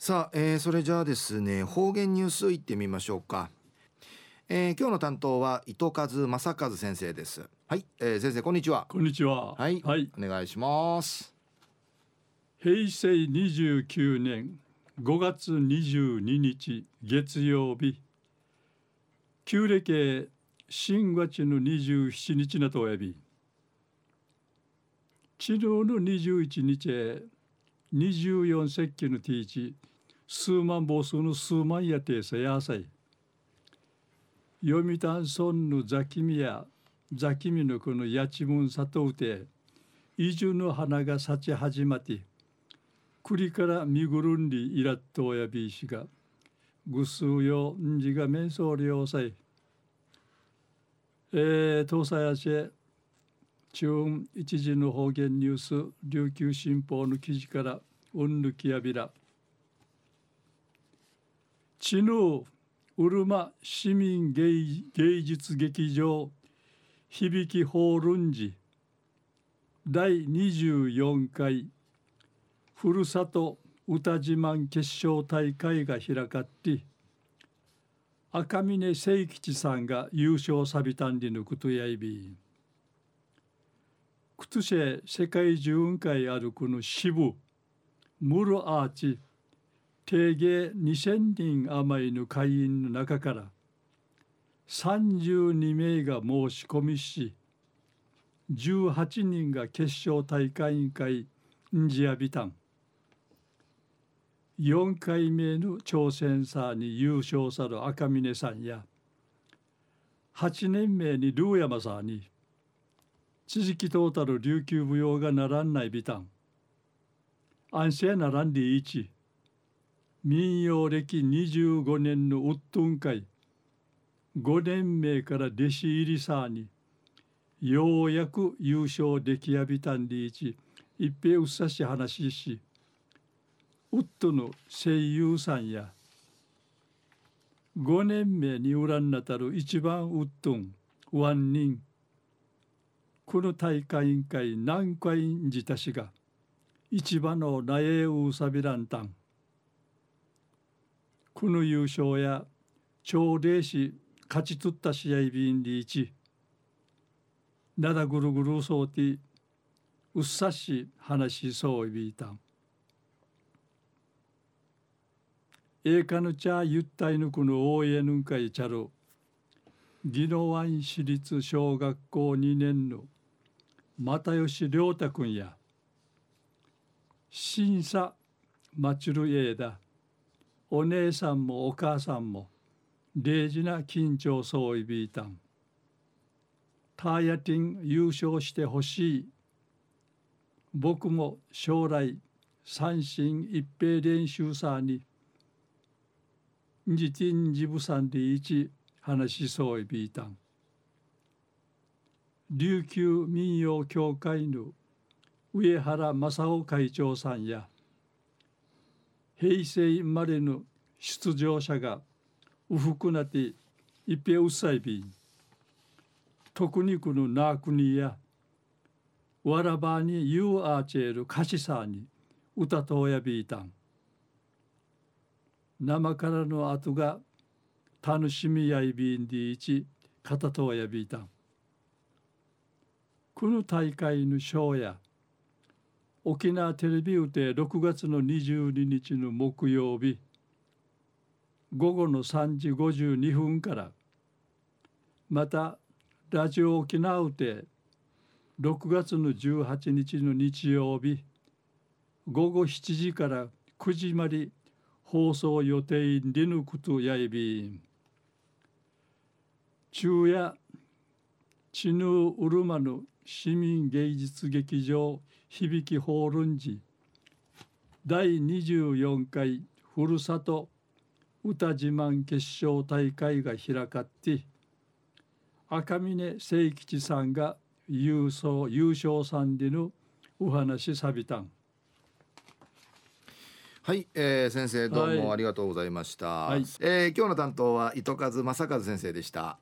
さあ、えー、それじゃあですね方言ニュースいってみましょうか、えー、今日の担当は糸数正和先生です。はい、えー、先生こんにちは。こんにちは。はい、はい、お願いします。平成29年5月22日月曜日。旧暦新月の27日なとおやび。昨日の21日へ24節気のティーチ。数万房数の数万やてさやさい。読谷村のザキミやザキミのこのやちむんさとうて移住の花が咲ち始まって栗からみぐるんりいらっとやびいしがぐすうよんじがめんそうりょうさい。えー、東西やち中央一時の方言ニュース琉球新報の記事からうんぬきやびら。知能うるま市民芸術劇場響き法輪寺。第24回ふるさと歌自慢決勝大会が開かって赤峰誠吉さんが優勝さびたんりぬくとやいびくつせ世界中運会あるこの支部ムルアーチ定芸2000人余りの会員の中から32名が申し込みし18人が決勝大会委員会ンジアビタン4回目の挑戦者に優勝さる赤峰さんや8年目にルーヤマさんに地域トータル琉球舞踊がならんないビタン安心ならんでいち民謡歴25年のウッドン会5年目から弟子入りさに。ようやく優勝できやびたんでいち一平うっさし話し。しウッドの声優さんや。5年目に裏になたる一番ウッドンワン人。この大会委員会何回じたしが一番のラエウサビランタンこの優勝や朝礼し勝ち取った試合ビンリーチなだぐるぐるそうてうっさし話しそういびいたん。ええかぬちゃゆったいぬくの大江ぬんかいちゃる宜野湾市立小学校2年の又吉良太君や審査まちるえだお姉さんもお母さんも礼事な緊張そういびいたん。ターヤティン優勝してほしい。僕も将来三振一平練習さにジティンジブさんで一話しそういびいたん。琉球民謡協会の上原正夫会長さんや平成生まれの出場者がうふくなっていっぺうっさいびん特にこのナークニやわらばにユーアーチェル歌詞さに歌とやびいたん。生からの後が楽しみやいびんでいち片とやびいたん。この大会のショーや沖縄テレビウで6月の22日の木曜日午後の3時52分からまたラジオ沖縄で6月の18日の日曜日午後7時から9時まで放送予定リヌクトやいびん。昼夜チヌーウルマヌ市民芸術劇場響き法輪寺第24回ふるさと歌自慢決勝大会が開かって赤峰誠吉さんが優勝優勝さんでのお話さびたん。はい、えー、先生どうもありがとうございました、はい、えー、今日の担当は糸数正和先生でした